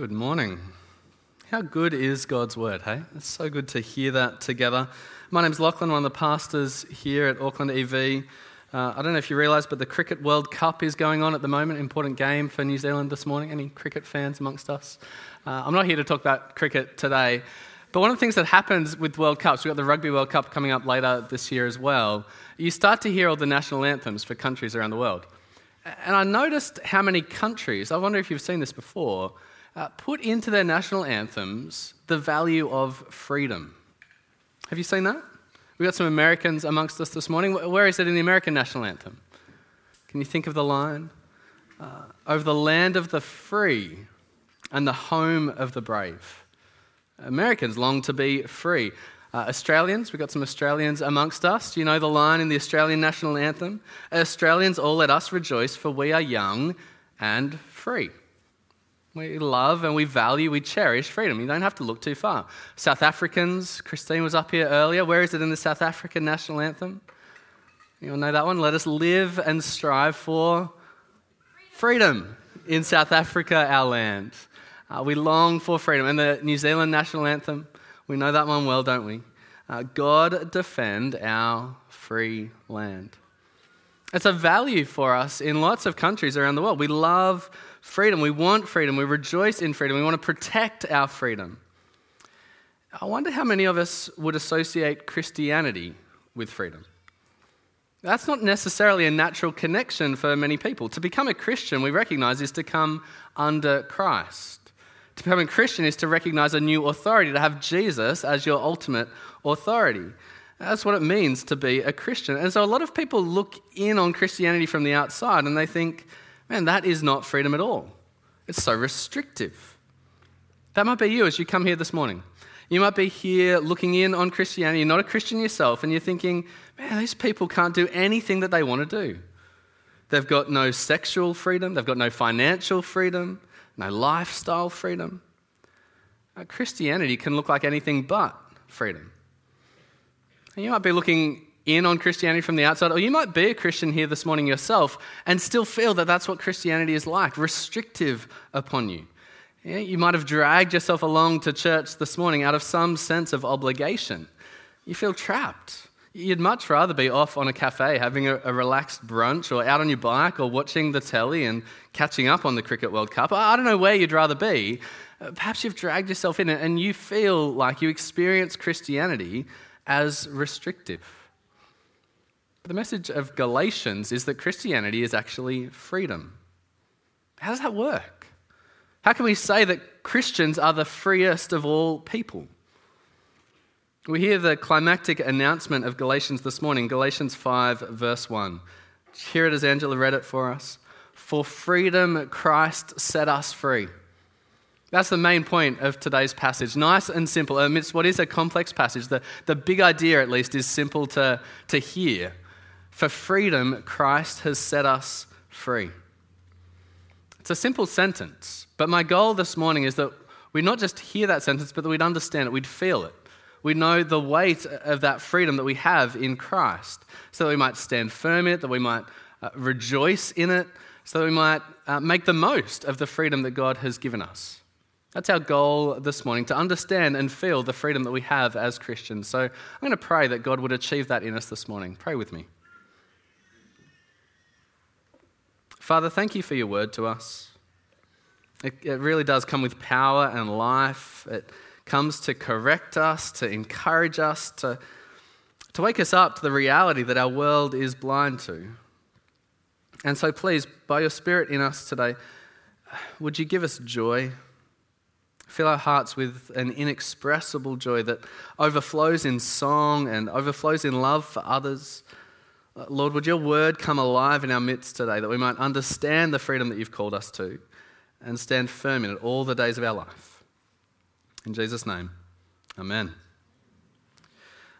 Good morning. How good is God's word, hey? It's so good to hear that together. My name's Lachlan, one of the pastors here at Auckland EV. Uh, I don't know if you realise, but the Cricket World Cup is going on at the moment. Important game for New Zealand this morning. Any cricket fans amongst us? Uh, I'm not here to talk about cricket today, but one of the things that happens with World Cups, we've got the Rugby World Cup coming up later this year as well. You start to hear all the national anthems for countries around the world. And I noticed how many countries, I wonder if you've seen this before, uh, put into their national anthems the value of freedom. Have you seen that? We've got some Americans amongst us this morning. Where is it in the American national anthem? Can you think of the line? Uh, over the land of the free and the home of the brave. Americans long to be free. Uh, Australians, we've got some Australians amongst us. Do you know the line in the Australian national anthem? Australians, all let us rejoice, for we are young and free. We love and we value, we cherish freedom. You don't have to look too far. South Africans, Christine was up here earlier. Where is it in the South African national anthem? You all know that one? Let us live and strive for freedom in South Africa, our land. Uh, we long for freedom. And the New Zealand national anthem, we know that one well, don't we? Uh, God defend our free land. It's a value for us in lots of countries around the world. We love freedom. We want freedom. We rejoice in freedom. We want to protect our freedom. I wonder how many of us would associate Christianity with freedom. That's not necessarily a natural connection for many people. To become a Christian, we recognize, is to come under Christ. To become a Christian is to recognize a new authority, to have Jesus as your ultimate authority. That's what it means to be a Christian. And so a lot of people look in on Christianity from the outside and they think, Man, that is not freedom at all. It's so restrictive. That might be you as you come here this morning. You might be here looking in on Christianity, you're not a Christian yourself, and you're thinking, man, these people can't do anything that they want to do. They've got no sexual freedom, they've got no financial freedom, no lifestyle freedom. Uh, Christianity can look like anything but freedom. And you might be looking in on Christianity from the outside, or you might be a Christian here this morning yourself and still feel that that's what Christianity is like restrictive upon you. Yeah, you might have dragged yourself along to church this morning out of some sense of obligation. You feel trapped. You'd much rather be off on a cafe having a, a, relaxed brunch or out on your bike or watching the telly and catching up on the Cricket World Cup. I don't know where you'd rather be. Uh, perhaps you've dragged yourself in and you feel like you experience Christianity as restrictive. The message of Galatians is that Christianity is actually freedom. How does that work? How can we say that Christians are the freest of all people? We hear the climactic announcement of Galatians this morning, Galatians 5, verse 1. Hear it as Angela read it for us. For freedom, Christ set us free. That's the main point of today's passage. Nice and simple. Amidst what is a complex passage, the, the big idea, at least, is simple to, to hear. For freedom, Christ has set us free. It's a simple sentence, but my goal this morning is that we not just hear that sentence, but that we'd understand it, we'd feel it. We know the weight of that freedom that we have in Christ, so that we might stand firm in it, that we might uh, rejoice in it, so that we might uh, make the most of the freedom that God has given us. That's our goal this morning, to understand and feel the freedom that we have as Christians. So I'm going to pray that God would achieve that in us this morning. Pray with me. Father, thank you for your word to us. It, it, really does come with power and life. It comes to correct us, to encourage us, to, to wake us up to the reality that our world is blind to. And so, please, by your Spirit in us today, would you give us joy? Fill our hearts with an inexpressible joy that overflows in song and overflows in love for others. Uh, Lord, would your word come alive in our midst today that we might understand the freedom that you've called us to and stand firm in it all the days of our life. In Jesus' name, amen.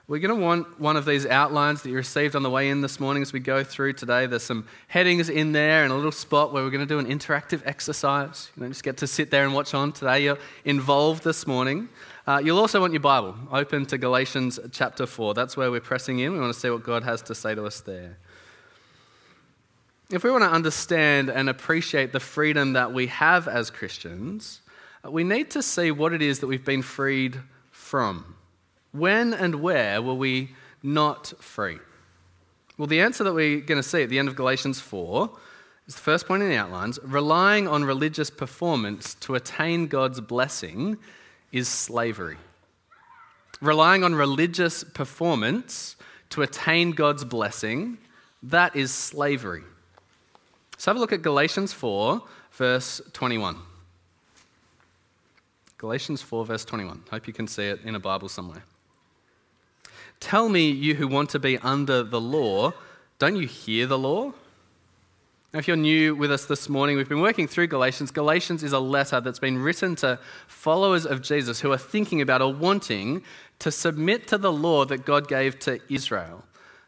We're going to want one of these outlines that you received on the way in this morning as we go through today. There's some headings in there and a little spot where we're going to do an interactive exercise. You don't just get to sit there and watch on today. You're involved this morning. Uh, you'll also want your Bible open to Galatians chapter 4. That's where we're pressing in. We want to see what God has to say to us there. If we want to understand and appreciate the freedom that we have as Christians, we need to see what it is that we've been freed from. When and where were we not free? Well, the answer that we're going to see at the end of Galatians 4 is the first point in the outlines relying on religious performance to attain God's blessing is slavery. Relying on religious performance to attain God's blessing, that is slavery. So have a look at Galatians 4, verse 21. Galatians 4, verse 21. Hope you can see it in a Bible somewhere. Tell me, you who want to be under the law, don't you hear the law? Now, if you're new with us this morning, we've been working through Galatians. Galatians is a letter that's been written to followers of Jesus who are thinking about or wanting to submit to the law that God gave to Israel.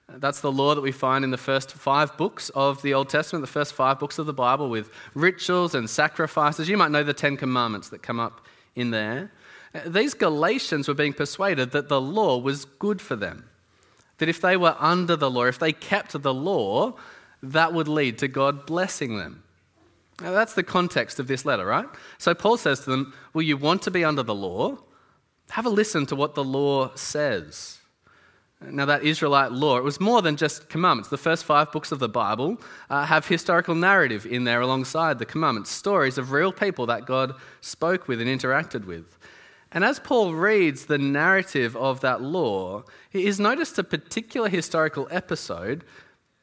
That's the law that we find in the first five books of the Old Testament, the first five books of the Bible, with rituals and sacrifices. You might know the Ten Commandments that come up in there. These Galatians were being persuaded that the law was good for them. That if they were under the law, if they kept the law, that would lead to God blessing them. Now, that's the context of this letter, right? So Paul says to them, Will you want to be under the law? Have a listen to what the law says. Now, that Israelite law, it was more than just commandments. The first five books of the Bible uh, have historical narrative in there alongside the commandments, stories of real people that God spoke with and interacted with. And as Paul reads the narrative of that law, he has noticed a particular historical episode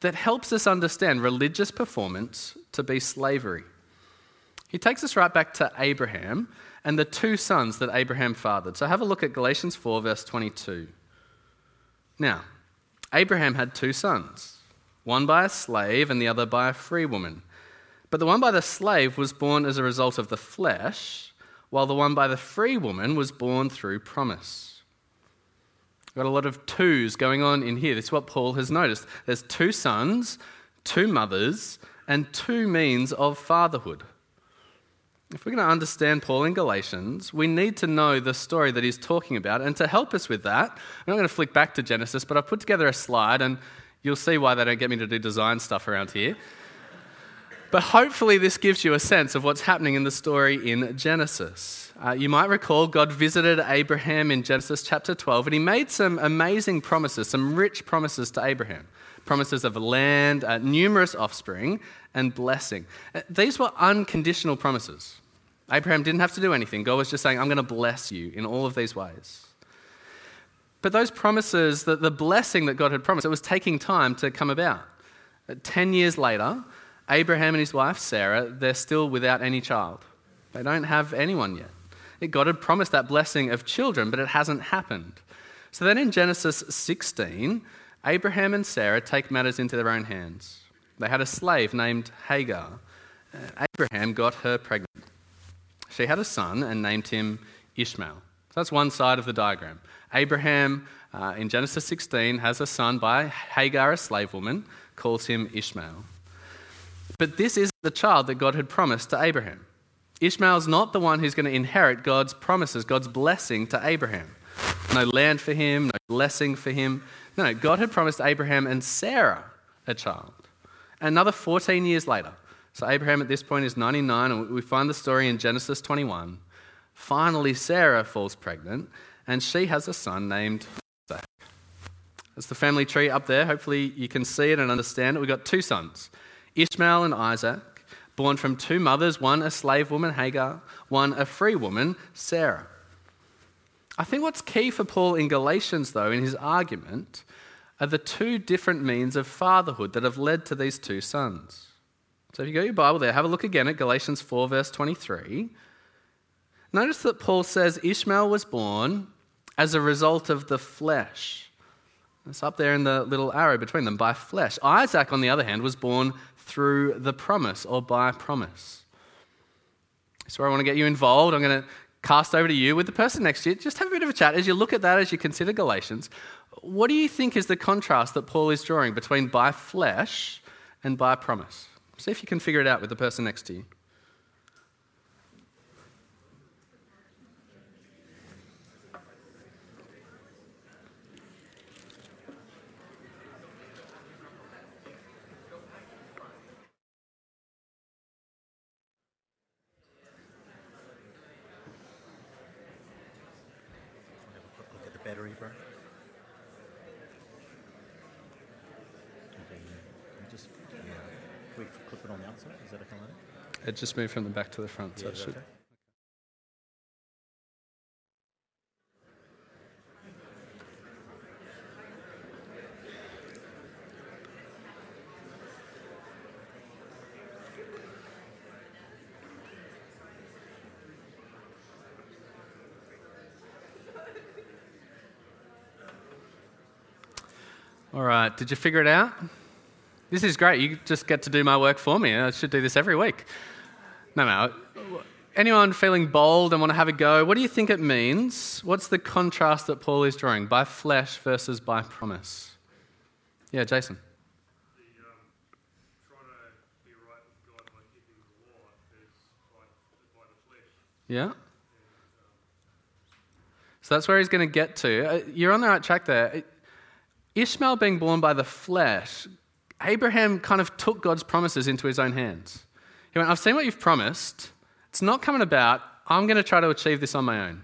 that helps us understand religious performance to be slavery. He takes us right back to Abraham and the two sons that Abraham fathered. So have a look at Galatians 4, verse 22. Now, Abraham had two sons, one by a slave and the other by a free woman. But the one by the slave was born as a result of the flesh, while the one by the free woman was born through promise. Got a lot of twos going on in here. This is what Paul has noticed. There's two sons, two mothers, and two means of fatherhood. If we're going to understand Paul in Galatians, we need to know the story that he's talking about. And to help us with that, I'm not going to flick back to Genesis, but I've put together a slide, and you'll see why they don't get me to do design stuff around here. But hopefully, this gives you a sense of what's happening in the story in Genesis. Uh, you might recall God visited Abraham in Genesis chapter 12, and he made some amazing promises, some rich promises to Abraham promises of land, uh, numerous offspring, and blessing. Uh, these were unconditional promises. Abraham didn't have to do anything. God was just saying, I'm going to bless you in all of these ways. But those promises, the, the blessing that God had promised, it was taking time to come about. Uh, ten years later, Abraham and his wife Sarah, they're still without any child. They don't have anyone yet. God had promised that blessing of children, but it hasn't happened. So then in Genesis 16, Abraham and Sarah take matters into their own hands. They had a slave named Hagar. Uh, Abraham got her pregnant. She had a son and named him Ishmael. So that's one side of the diagram. Abraham, uh, in Genesis 16, has a son by Hagar, a slave woman, calls him Ishmael. But this is the child that God had promised to Abraham. Ishmael's not the one who's going to inherit God's promises, God's blessing to Abraham. No land for him, no blessing for him. No, God had promised Abraham and Sarah a child. Another 14 years later, so Abraham at this point is 99, and we find the story in Genesis 21. Finally, Sarah falls pregnant, and she has a son named Isaac. That's the family tree up there. Hopefully, you can see it and understand it. We've got two sons, Ishmael and Isaac, born from two mothers one a slave woman, Hagar, one a free woman, Sarah. I think what's key for Paul in Galatians, though, in his argument, are the two different means of fatherhood that have led to these two sons. So if you go your Bible there, have a look again at Galatians 4, verse 23. Notice that Paul says Ishmael was born as a result of the flesh. It's up there in the little arrow between them, by flesh. Isaac, on the other hand, was born through the promise or by promise. So I want to get you involved. I'm going to cast over to you with the person next to you. Just have a bit of a chat as you look at that, as you consider Galatians. What do you think is the contrast that Paul is drawing between by flesh and by promise? See if you can figure it out with the person next to you. Battery broke. Okay, yeah. Just yeah. We clip it on the outside. Is that okay? Like It just moved from the back to the front, so Yeah, it is that should. okay? All right, did you figure it out? This is great. You just get to do my work for me. I should do this every week. No, no. Anyone feeling bold and want to have a go? What do you think it means? What's the contrast that Paul is drawing by flesh versus by promise? Yeah, Jason. the um, trying to be right with God by keeping the law is by, by the flesh. Yeah. So that's where he's going to get to. Uh, You're on the right track there. Ishmael being born by the flesh, Abraham kind of took God's promises into his own hands. He went, I've seen what you've promised. It's not coming about. I'm going to try to achieve this on my own.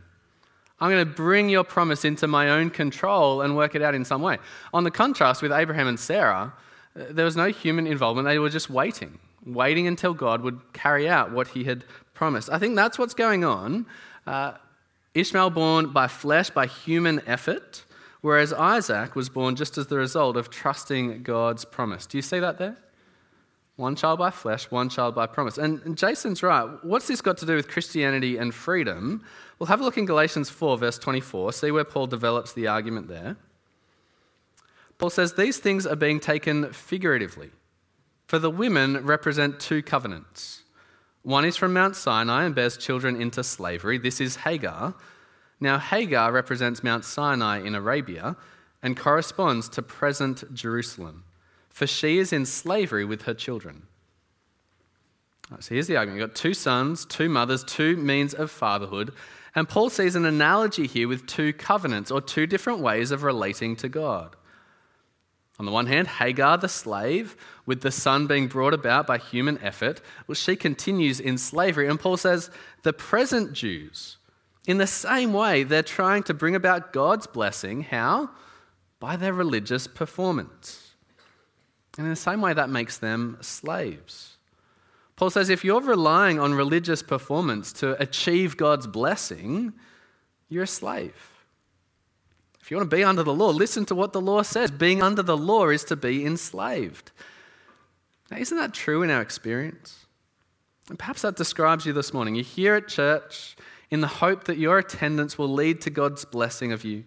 I'm going to bring your promise into my own control and work it out in some way. On the contrast with Abraham and Sarah, there was no human involvement. They were just waiting, waiting until God would carry out what he had promised. I think that's what's going on. Uh, Ishmael born by flesh, by human effort, whereas Isaac was born just as the result of trusting God's promise. Do you see that there? One child by flesh, one child by promise. And, Jason's right. What's this got to do with Christianity and freedom? We'll have a look in Galatians 4, verse 24, see where Paul develops the argument there. Paul says, These things are being taken figuratively, for the women represent two covenants. One is from Mount Sinai and bears children into slavery. This is Hagar. Now, Hagar represents Mount Sinai in Arabia and corresponds to present Jerusalem, for she is in slavery with her children. Right, so here's the argument. You've got two sons, two mothers, two means of fatherhood. And Paul sees an analogy here with two covenants or two different ways of relating to God. On the one hand, Hagar, the slave, with the son being brought about by human effort, well, she continues in slavery. And Paul says the present Jews, in the same way, they're trying to bring about God's blessing. How? By their religious performance. And in the same way, that makes them slaves. Paul says if you're relying on religious performance to achieve God's blessing, you're a slave. If you want to be under the law, listen to what the law says. Being under the law is to be enslaved. Now, isn't that true in our experience? And perhaps that describes you this morning. You're here at church in the hope that your attendance will lead to God's blessing of you.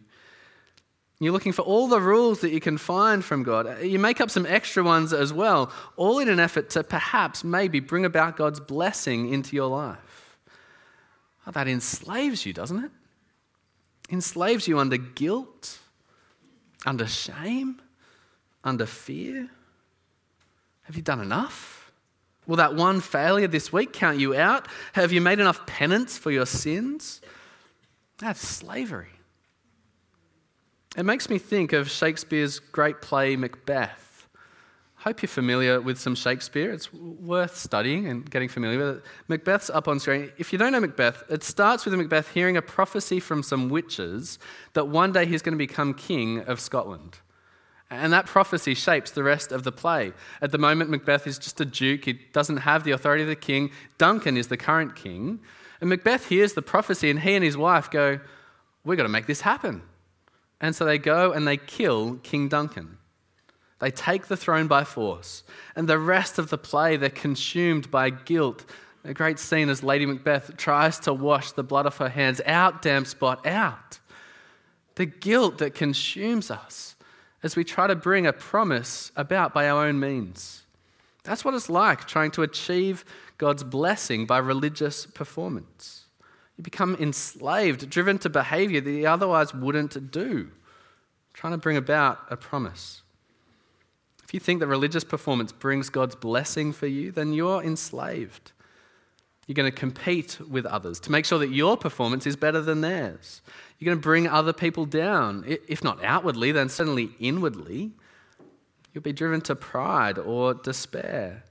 You're looking for all the rules that you can find from God. You make up some extra ones as well, all in an effort to perhaps, maybe bring about God's blessing into your life. Oh, that enslaves you, doesn't it? Enslaves you under guilt, under shame, under fear. Have you done enough? Will that one failure this week count you out? Have you made enough penance for your sins? That's slavery. It makes me think of Shakespeare's great play Macbeth. Hope you're familiar with some Shakespeare. It's worth studying and getting familiar with it. Macbeth's up on screen. If you don't know Macbeth, it starts with Macbeth hearing a prophecy from some witches that one day he's going to become king of Scotland. And that prophecy shapes the rest of the play. At the moment, Macbeth is just a duke. He doesn't have the authority of the king. Duncan is the current king. And Macbeth hears the prophecy, and he and his wife go, We've got to make this happen. And so they go and they kill King Duncan. They take the throne by force. And the rest of the play, they're consumed by guilt. A great scene as Lady Macbeth tries to wash the blood off her hands. Out, damn spot, out. The guilt that consumes us as we try to bring a promise about by our own means. That's what it's like trying to achieve God's blessing by religious performance. You become enslaved, driven to behavior that you otherwise wouldn't do, trying to bring about a promise. If you think that religious performance brings God's blessing for you, then you're enslaved. You're going to compete with others to make sure that your performance is better than theirs. You're going to bring other people down. If not outwardly, then certainly inwardly. You'll be driven to pride or despair.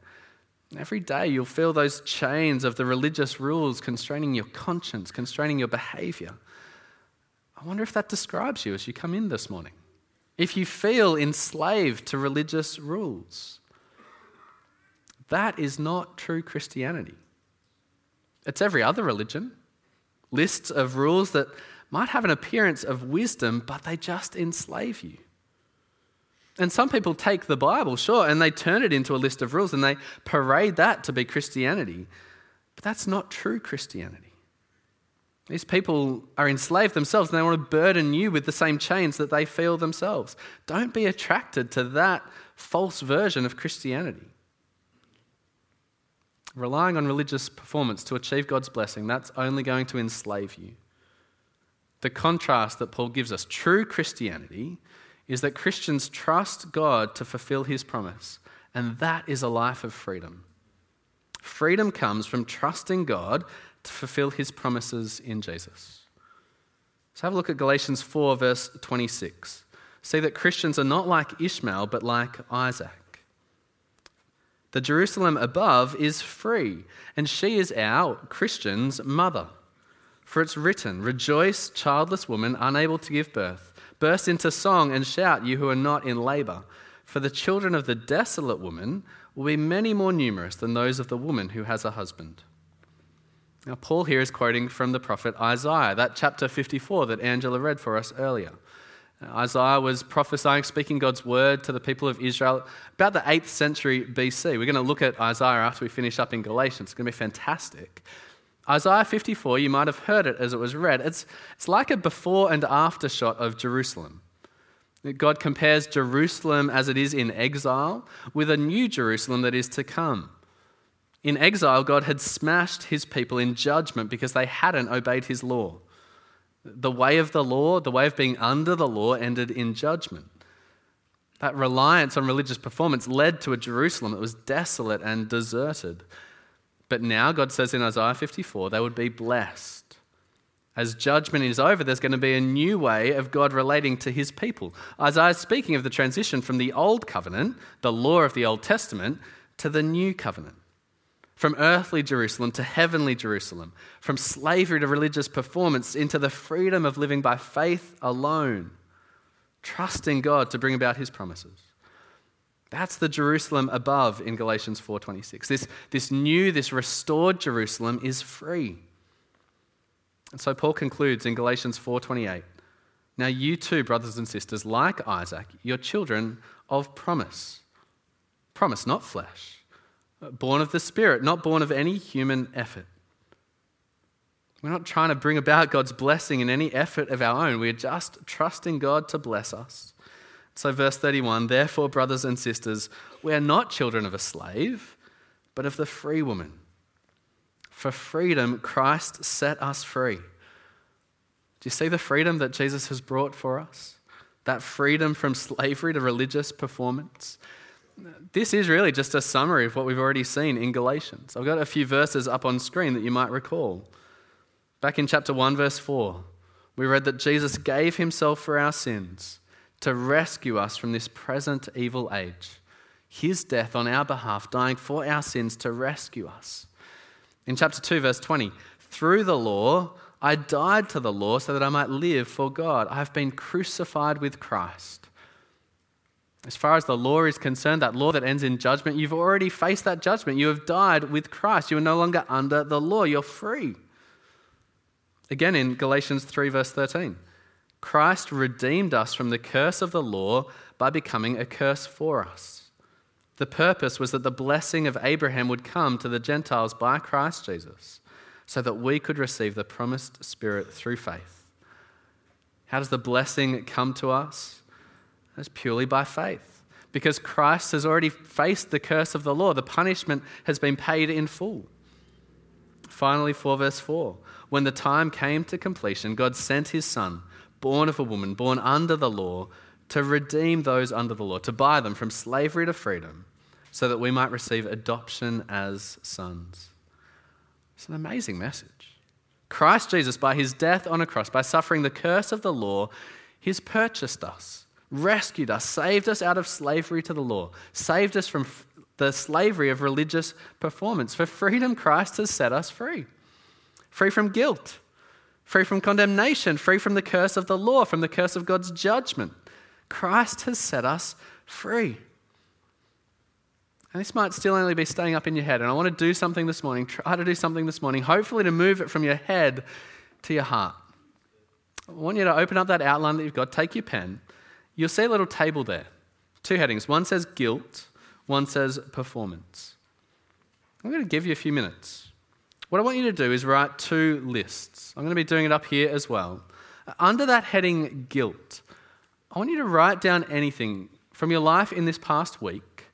Every day you'll feel those chains of the religious rules constraining your conscience, constraining your behavior. I wonder if that describes you as you come in this morning. If you feel enslaved to religious rules, that is not true Christianity. It's every other religion. Lists of rules that might have an appearance of wisdom, but they just enslave you. And some people take the Bible, sure, and they turn it into a list of rules and they parade that to be Christianity. But that's not true Christianity. These people are enslaved themselves and they want to burden you with the same chains that they feel themselves. Don't be attracted to that false version of Christianity. Relying on religious performance to achieve God's blessing, that's only going to enslave you. The contrast that Paul gives us, true Christianity, is that Christians trust God to fulfill his promise, and that is a life of freedom. Freedom comes from trusting God to fulfill his promises in Jesus. So have a look at Galatians 4, verse 26. See that Christians are not like Ishmael, but like Isaac. The Jerusalem above is free, and she is our, Christians, mother. For it's written, Rejoice, childless woman, unable to give birth. Burst into song and shout, you who are not in labor. For the children of the desolate woman will be many more numerous than those of the woman who has a husband. Now, Paul here is quoting from the prophet Isaiah, that chapter 54 that Angela read for us earlier. Isaiah was prophesying, speaking God's word to the people of Israel about the 8th century BC. We're going to look at Isaiah after we finish up in Galatians. It's going to be fantastic. Isaiah 54, you might have heard it as it was read. It's, it's like a before and after shot of Jerusalem. God compares Jerusalem as it is in exile with a new Jerusalem that is to come. In exile, God had smashed his people in judgment because they hadn't obeyed his law. The way of the law, the way of being under the law, ended in judgment. That reliance on religious performance led to a Jerusalem that was desolate and deserted. But now, God says in Isaiah 54, they would be blessed. As judgment is over, there's going to be a new way of God relating to his people. Isaiah is speaking of the transition from the old covenant, the law of the Old Testament, to the new covenant from earthly Jerusalem to heavenly Jerusalem, from slavery to religious performance into the freedom of living by faith alone, trusting God to bring about his promises. That's the Jerusalem above in Galatians 4:26. This, this new, this restored Jerusalem is free. And so Paul concludes in Galatians 4:28. Now you too, brothers and sisters, like Isaac, you're children of promise. Promise, not flesh born of the Spirit, not born of any human effort. We're not trying to bring about God's blessing in any effort of our own. We're just trusting God to bless us. So, verse 31 Therefore, brothers and sisters, we are not children of a slave, but of the free woman. For freedom, Christ set us free. Do you see the freedom that Jesus has brought for us? That freedom from slavery to religious performance, this is really just a summary of what we've already seen in Galatians. I've got a few verses up on screen that you might recall. Back in chapter 1, verse 4, we read that Jesus gave himself for our sins to rescue us from this present evil age. His death on our behalf, dying for our sins to rescue us. In chapter 2, verse 20, through the law, I died to the law so that I might live for God. I have been crucified with Christ. As far as the law is concerned, that law that ends in judgment, you've already faced that judgment. You have died with Christ. You are no longer under the law. You're free. Again, in Galatians 3, verse 13, Christ redeemed us from the curse of the law by becoming a curse for us. The purpose was that the blessing of Abraham would come to the Gentiles by Christ Jesus, so that we could receive the promised Spirit through faith. How does the blessing come to us? It's purely by faith. Because Christ has already faced the curse of the law, the punishment has been paid in full. Finally, 4 verse 4 When the time came to completion, God sent his Son, born of a woman, born under the law, to redeem those under the law, to buy them from slavery to freedom, so that we might receive adoption as sons. It's an amazing message. Christ Jesus, by his death on a cross, by suffering the curse of the law, he's purchased us rescued us, saved us out of slavery to the law, saved us from the slavery of religious performance. For freedom, Christ has set us free. Free from guilt, free from condemnation, free from the curse of the law, from the curse of God's judgment. Christ has set us free. And this might still only be staying up in your head. And I want to do something this morning, try to do something this morning, hopefully to move it from your head to your heart. I want you to open up that outline that you've got, take your pen. You'll see a little table there. Two headings. One says guilt, one says performance. I'm going to give you a few minutes. What I want you to do is write two lists. I'm going to be doing it up here as well. Under that heading, guilt, I want you to write down anything from your life in this past week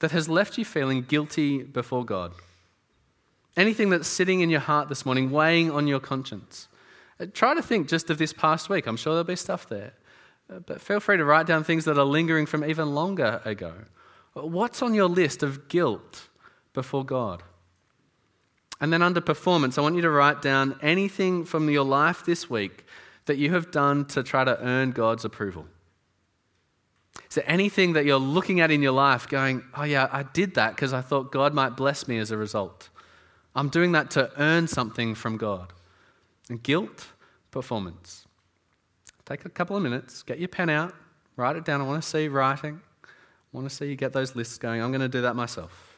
that has left you feeling guilty before God. Anything that's sitting in your heart this morning, weighing on your conscience. Uh, try to think just of this past week. I'm sure there'll be stuff there. Uh, but feel free to write down things that are lingering from even longer ago. What's on your list of guilt before God? And then under performance, I want you to write down anything from your life this week that you have done to try to earn God's approval. Is there anything that you're looking at in your life going, oh, yeah, I did that because I thought God might bless me as a result? I'm doing that to earn something from God. And guilt, performance. Take a couple of minutes, get your pen out, write it down. I want to see writing. I want to see you get those lists going. I'm going to do that myself.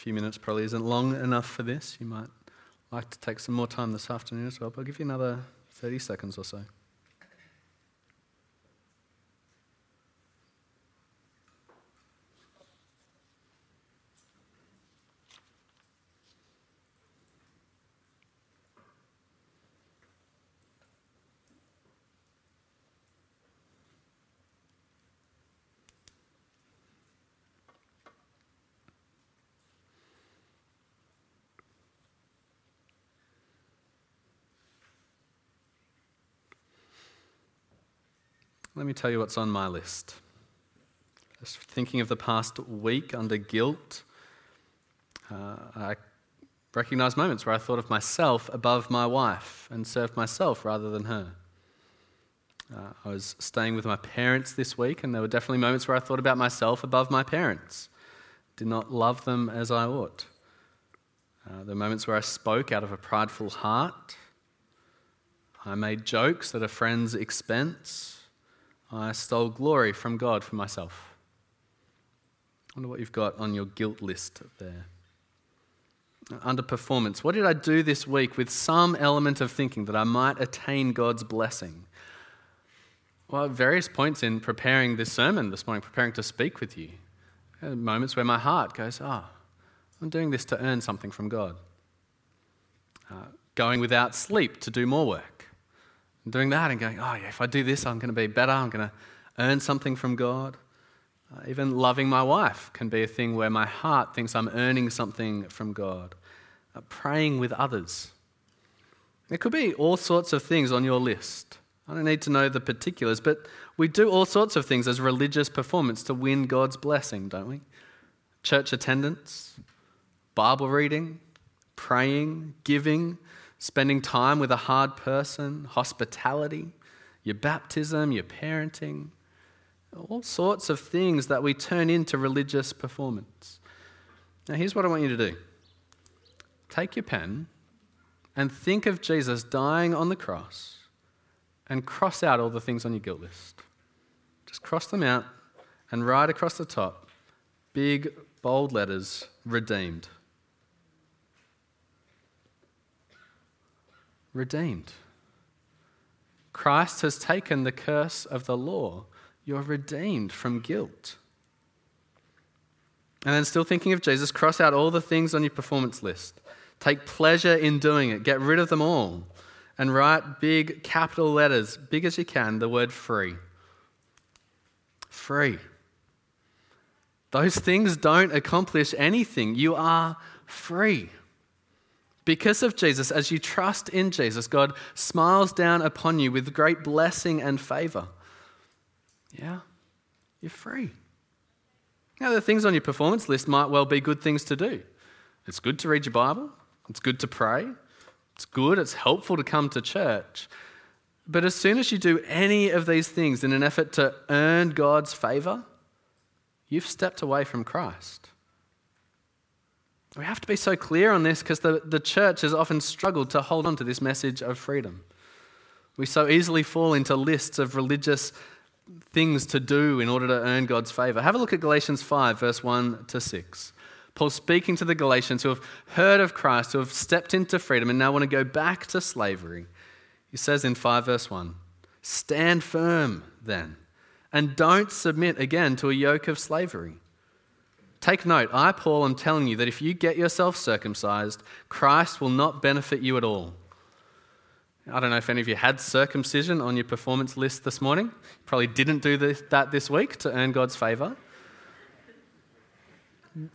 Few minutes probably isn't long enough for this. You might like to take some more time this afternoon as well, but I'll give you another 30 seconds or so. Let me tell you what's on my list. Just thinking of the past week under guilt, uh, I recognized moments where I thought of myself above my wife and served myself rather than her. Uh, I was staying with my parents this week, and there were definitely moments where I thought about myself above my parents, did not love them as I ought. Uh, there were moments where I spoke out of a prideful heart. I made jokes at a friend's expense. I stole glory from God for myself. I wonder what you've got on your guilt list there. Under performance. What did I do this week with some element of thinking that I might attain God's blessing? Well, at various points in preparing this sermon this morning, preparing to speak with you, moments where my heart goes, Oh, I'm doing this to earn something from God. Uh, going without sleep to do more work doing that and going, oh, yeah, if I do this, I'm going to be better. I'm going to earn something from God. Uh, even loving my wife can be a thing where my heart thinks I'm earning something from God. Uh, praying with others. There could be all sorts of things on your list. I don't need to know the particulars, but we do all sorts of things as religious performance to win God's blessing, don't we? Church attendance, Bible reading, praying, giving, spending time with a hard person, hospitality, your baptism, your parenting, all sorts of things that we turn into religious performance. Now, here's what I want you to do take your pen and think of Jesus dying on the cross and cross out all the things on your guilt list. Just cross them out and write across the top, big, bold letters, redeemed. Redeemed. Christ has taken the curse of the law. You're redeemed from guilt. And then, still thinking of Jesus, cross out all the things on your performance list. Take pleasure in doing it. Get rid of them all. And write big capital letters, big as you can, the word free. Free. Those things don't accomplish anything. You are free. Because of Jesus, as you trust in Jesus, God smiles down upon you with great blessing and favor. Yeah, you're free. Now, the things on your performance list might well be good things to do. It's good to read your Bible, it's good to pray, it's good, it's helpful to come to church. But as soon as you do any of these things in an effort to earn God's favor, you've stepped away from Christ. We have to be so clear on this because the, the church has often struggled to hold on to this message of freedom. We so easily fall into lists of religious things to do in order to earn God's favor. Have a look at Galatians 5, verse 1 to 6. Paul speaking to the Galatians who have heard of Christ, who have stepped into freedom and now want to go back to slavery. He says in 5, verse 1 Stand firm then, and don't submit again to a yoke of slavery. Take note, I, Paul, am telling you that if you get yourself circumcised, Christ will not benefit you at all. I don't know if any of you had circumcision on your performance list this morning. Probably didn't do this, that this week to earn God's favor.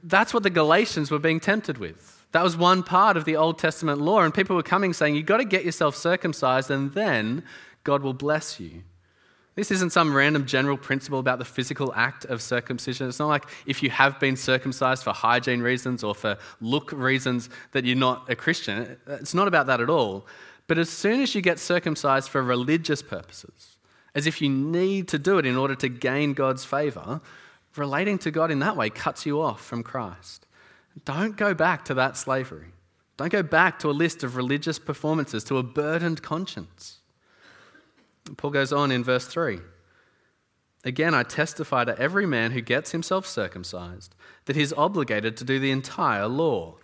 That's what the Galatians were being tempted with. That was one part of the Old Testament law, and people were coming saying, You've got to get yourself circumcised, and then God will bless you. This isn't some random general principle about the physical act of circumcision. It's not like if you have been circumcised for hygiene reasons or for look reasons that you're not a Christian. It's not about that at all. But as soon as you get circumcised for religious purposes, as if you need to do it in order to gain God's favor, relating to God in that way cuts you off from Christ. Don't go back to that slavery. Don't go back to a list of religious performances, to a burdened conscience. Paul goes on in verse 3. Again, I testify to every man who gets himself circumcised that he's obligated to do the entire law.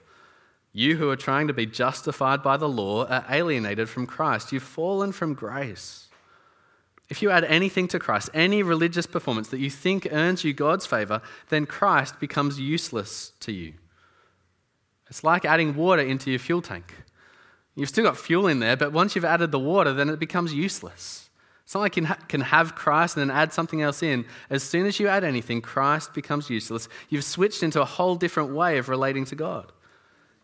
You who are trying to be justified by the law are alienated from Christ. You've fallen from grace. If you add anything to Christ, any religious performance that you think earns you God's favor, then Christ becomes useless to you. It's like adding water into your fuel tank. You've still got fuel in there, but once you've added the water, then it becomes useless. It's not like you can have Christ and then add something else in. As soon as you add anything, Christ becomes useless. You've switched into a whole different way of relating to God.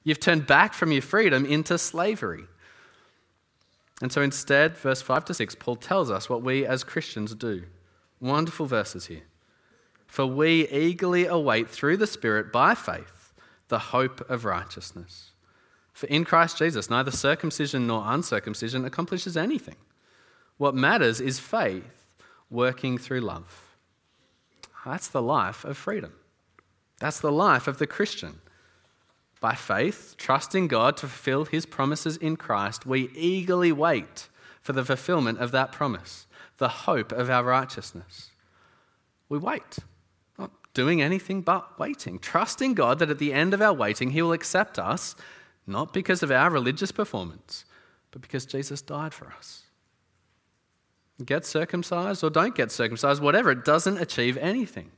You've turned back from your freedom into slavery. And so instead, verse 5 to 6, Paul tells us what we as Christians do. Wonderful verses here. For we eagerly await through the Spirit by faith the hope of righteousness. For in Christ Jesus, neither circumcision nor uncircumcision accomplishes anything. What matters is faith working through love. That's the life of freedom. That's the life of the Christian. By faith, trusting God to fulfill his promises in Christ, we eagerly wait for the fulfillment of that promise, the hope of our righteousness. We wait, not doing anything but waiting, trusting God that at the end of our waiting, he will accept us, not because of our religious performance, but because Jesus died for us. Get circumcised or don't get circumcised, whatever, it doesn't achieve anything.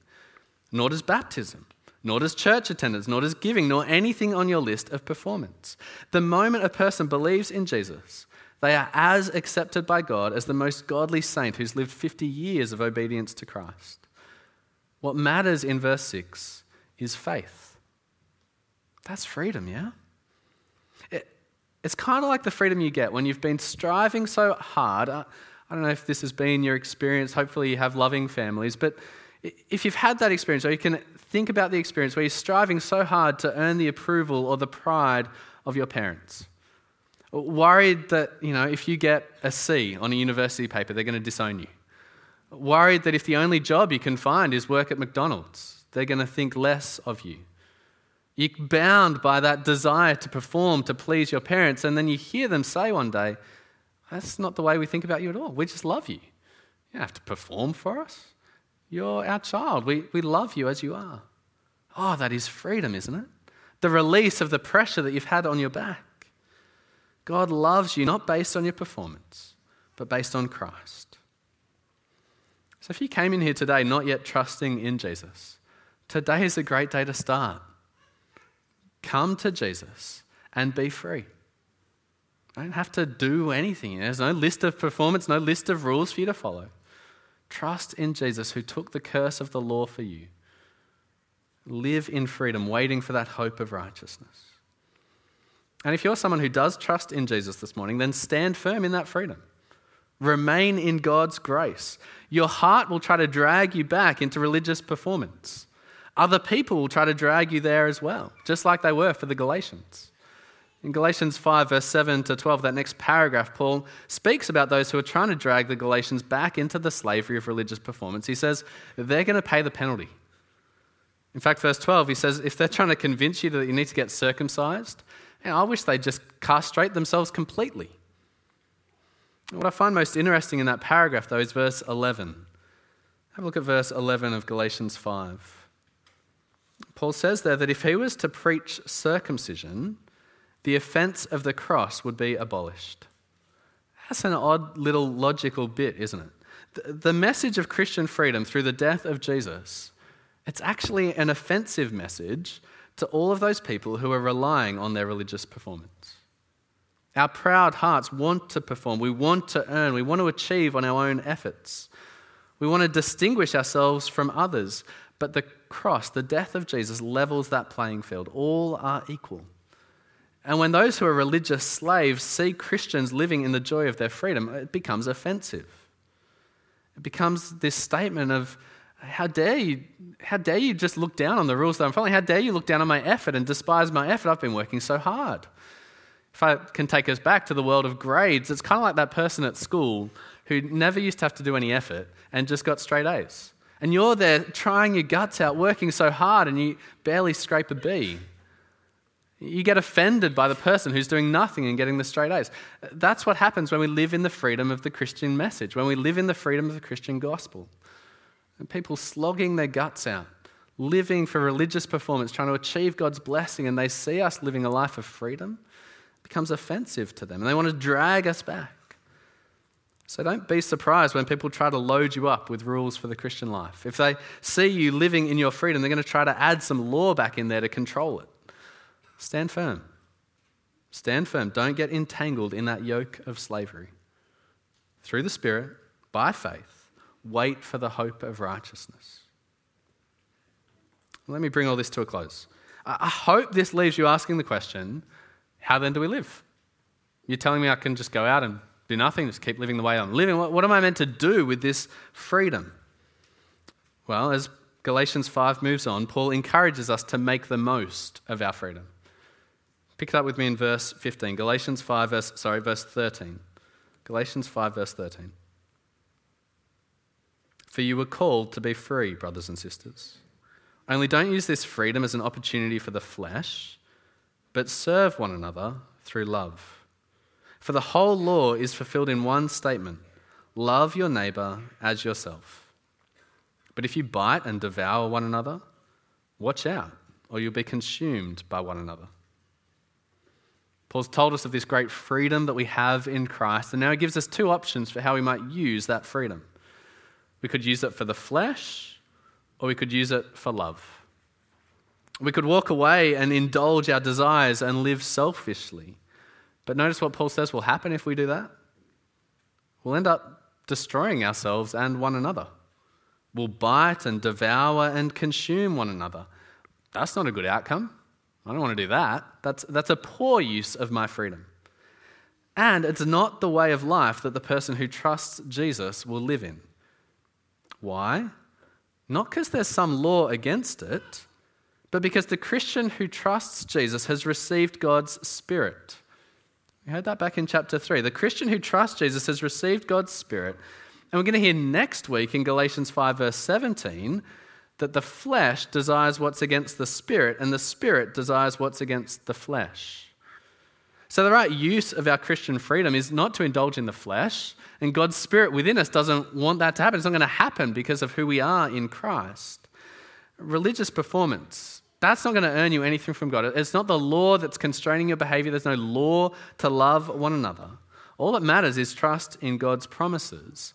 Nor does baptism, nor does church attendance, nor does giving, nor anything on your list of performance. The moment a person believes in Jesus, they are as accepted by God as the most godly saint who's lived 50 years of obedience to Christ. What matters in verse 6 is faith. That's freedom, yeah? It, it's kind of like the freedom you get when you've been striving so hard. Uh, I, don't know if this has been your experience. Hopefully, you have loving families. But if you've had that experience, or you can think about the experience where you're striving so hard to earn the approval or the pride of your parents, worried that, you know, if you get a C on a university paper, they're going to disown you. Worried that if the only job you can find is work at McDonald's, they're going to think less of you. You're bound by that desire to perform, to please your parents, and then you hear them say one day, That's not the way we think about you at all. We just love you. You don't have to perform for us. You're our child. We, we love you as you are. Oh, that is freedom, isn't it? The release of the pressure that you've had on your back. God loves you not based on your performance, but based on Christ. So if you came in here today not yet trusting in Jesus, today is a great day to start. Come to Jesus and be free. You don't have to do anything. There's no list of performance, no list of rules for you to follow. Trust in Jesus who took the curse of the law for you. Live in freedom, waiting for that hope of righteousness. And if you're someone who does trust in Jesus this morning, then stand firm in that freedom. Remain in God's grace. Your heart will try to drag you back into religious performance. Other people will try to drag you there as well, just like they were for the Galatians. In Galatians 5, verse 7 to 12, that next paragraph, Paul speaks about those who are trying to drag the Galatians back into the slavery of religious performance. He says they're going to pay the penalty. In fact, verse 12, he says if they're trying to convince you that you need to get circumcised, I wish they'd just castrate themselves completely. What I find most interesting in that paragraph, though, is verse 11. Have a look at verse 11 of Galatians 5. Paul says there that if he was to preach circumcision, the offense of the cross would be abolished. That's an odd little logical bit, isn't it? The message of Christian freedom through the death of Jesus, it's actually an offensive message to all of those people who are relying on their religious performance. Our proud hearts want to perform, we want to earn, we want to achieve on our own efforts. We want to distinguish ourselves from others, but the cross, the death of Jesus, levels that playing field. All are equal. And when those who are religious slaves see Christians living in the joy of their freedom, it becomes offensive. It becomes this statement of, how dare you, how dare you just look down on the rules that I'm following? How dare you look down on my effort and despise my effort? I've been working so hard. If I can take us back to the world of grades, it's kind of like that person at school who never used to have to do any effort and just got straight A's. And you're there trying your guts out, working so hard, and you barely scrape a B. You get offended by the person who's doing nothing and getting the straight A's. That's what happens when we live in the freedom of the Christian message, when we live in the freedom of the Christian gospel. And people slogging their guts out, living for religious performance, trying to achieve God's blessing, and they see us living a life of freedom, becomes offensive to them. And they want to drag us back. So don't be surprised when people try to load you up with rules for the Christian life. If they see you living in your freedom, they're going to try to add some law back in there to control it. Stand firm. Stand firm. Don't get entangled in that yoke of slavery. Through the Spirit, by faith, wait for the hope of righteousness. Let me bring all this to a close. I hope this leaves you asking the question how then do we live? You're telling me I can just go out and do nothing, just keep living the way I'm living. What, am I meant to do with this freedom? Well, as Galatians 5 moves on, Paul encourages us to make the most of our freedom. Pick it up with me in verse 15. Galatians 5, verse, sorry, verse 13. Galatians 5, verse 13. For you were called to be free, brothers and sisters. Only don't use this freedom as an opportunity for the flesh, but serve one another through love. For the whole law is fulfilled in one statement love your neighbor as yourself. But if you bite and devour one another, watch out, or you'll be consumed by one another. Paul's told us of this great freedom that we have in Christ, and now he gives us two options for how we might use that freedom. We could use it for the flesh, or we could use it for love. We could walk away and indulge our desires and live selfishly. But notice what Paul says will happen if we do that. We'll end up destroying ourselves and one another. We'll bite and devour and consume one another. That's not a good outcome. I don't want to do that. That's, that's a poor use of my freedom. And it's not the way of life that the person who trusts Jesus will live in. Why? Not because there's some law against it, but because the Christian who trusts Jesus has received God's Spirit. We heard that back in chapter 3. The Christian who trusts Jesus has received God's Spirit. And we're going to hear next week in Galatians 5, verse 17, that the flesh desires what's against the Spirit, and the Spirit desires what's against the flesh. So, the right use of our Christian freedom is not to indulge in the flesh, and God's Spirit within us doesn't want that to happen. It's not going to happen because of who we are in Christ. Religious performance, that's not going to earn you anything from God. It's not the law that's constraining your behavior, there's no law to love one another. All that matters is trust in God's promises.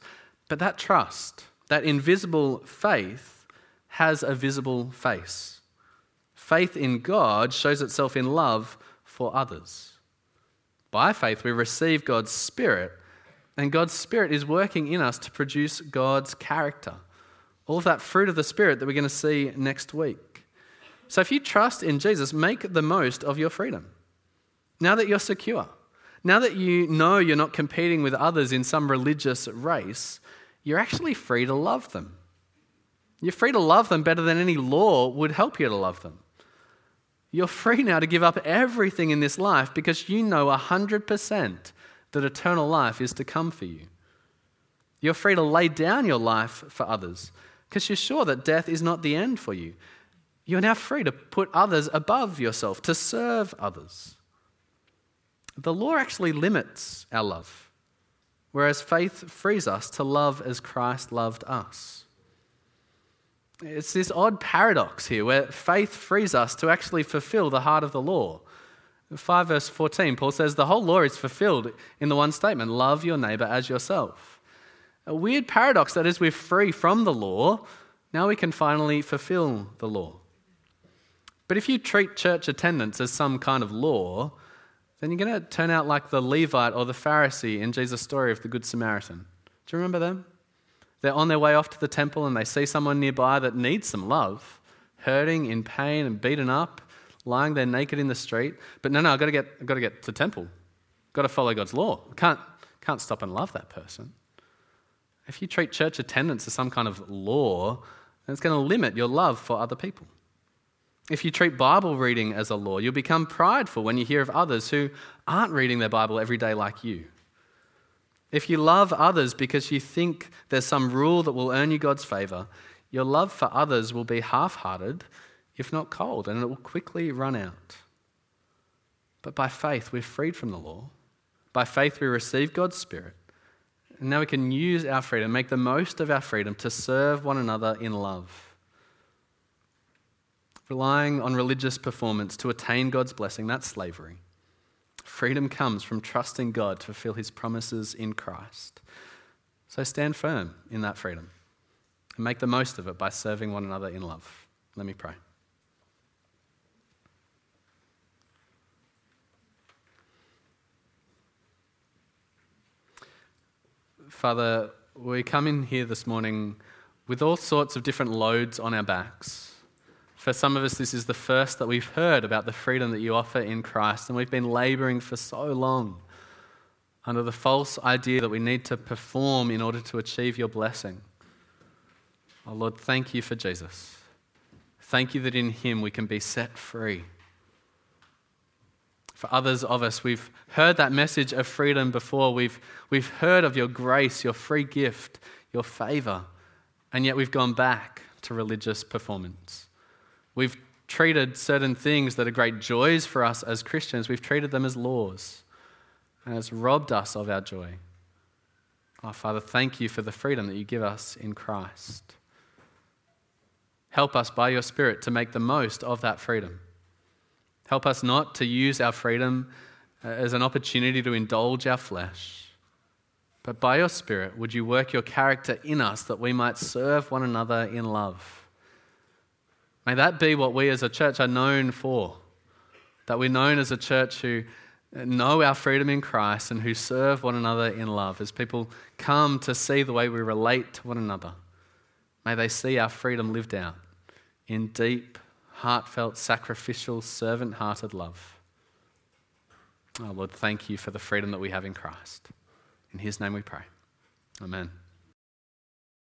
But that trust, that invisible faith, has a visible face. Faith in God shows itself in love for others. By faith, we receive God's Spirit, and God's Spirit is working in us to produce God's character. All of that fruit of the Spirit that we're going to see next week. So if you trust in Jesus, make the most of your freedom. Now that you're secure, now that you know you're not competing with others in some religious race, you're actually free to love them. You're free to love them better than any law would help you to love them. You're free now to give up everything in this life because you know 100% that eternal life is to come for you. You're free to lay down your life for others because you're sure that death is not the end for you. You're now free to put others above yourself, to serve others. The law actually limits our love, whereas faith frees us to love as Christ loved us. It's this odd paradox here where faith frees us to actually fulfill the heart of the law. 5 verse 14, Paul says, The whole law is fulfilled in the one statement love your neighbor as yourself. A weird paradox that as we're free from the law, now we can finally fulfill the law. But if you treat church attendance as some kind of law, then you're going to turn out like the Levite or the Pharisee in Jesus' story of the Good Samaritan. Do you remember them? They're on their way off to the temple and they see someone nearby that needs some love, hurting, in pain, and beaten up, lying there naked in the street. But no, no, I've got to get, I've got to, get to the temple. I've got to follow God's law. Can't, can't stop and love that person. If you treat church attendance as some kind of law, then it's going to limit your love for other people. If you treat Bible reading as a law, you'll become prideful when you hear of others who aren't reading their Bible every day like you. If you love others because you think there's some rule that will earn you God's favor, your love for others will be half hearted, if not cold, and it will quickly run out. But by faith, we're freed from the law. By faith, we receive God's Spirit. And now we can use our freedom, make the most of our freedom to serve one another in love. Relying on religious performance to attain God's blessing, that's slavery. Freedom comes from trusting God to fulfill his promises in Christ. So stand firm in that freedom and make the most of it by serving one another in love. Let me pray. Father, we come in here this morning with all sorts of different loads on our backs. For some of us, this is the first that we've heard about the freedom that you offer in Christ, and we've been laboring for so long under the false idea that we need to perform in order to achieve your blessing. Oh Lord, thank you for Jesus. Thank you that in him we can be set free. For others of us, we've heard that message of freedom before. We've, we've heard of your grace, your free gift, your favor, and yet we've gone back to religious performance. We've treated certain things that are great joys for us as Christians, we've treated them as laws, and it's robbed us of our joy. Oh, Father, thank you for the freedom that you give us in Christ. Help us by your Spirit to make the most of that freedom. Help us not to use our freedom uh, as an opportunity to indulge our flesh. But by your Spirit, would you work your character in us that we might serve one another in love? May that be what we as a church are known for. That we're known as a church who know our freedom in Christ and who serve one another in love. As people come to see the way we relate to one another, may they see our freedom lived out in deep, heartfelt, sacrificial, servant hearted love. Oh, Lord, thank you for the freedom that we have in Christ. In His name we pray. Amen.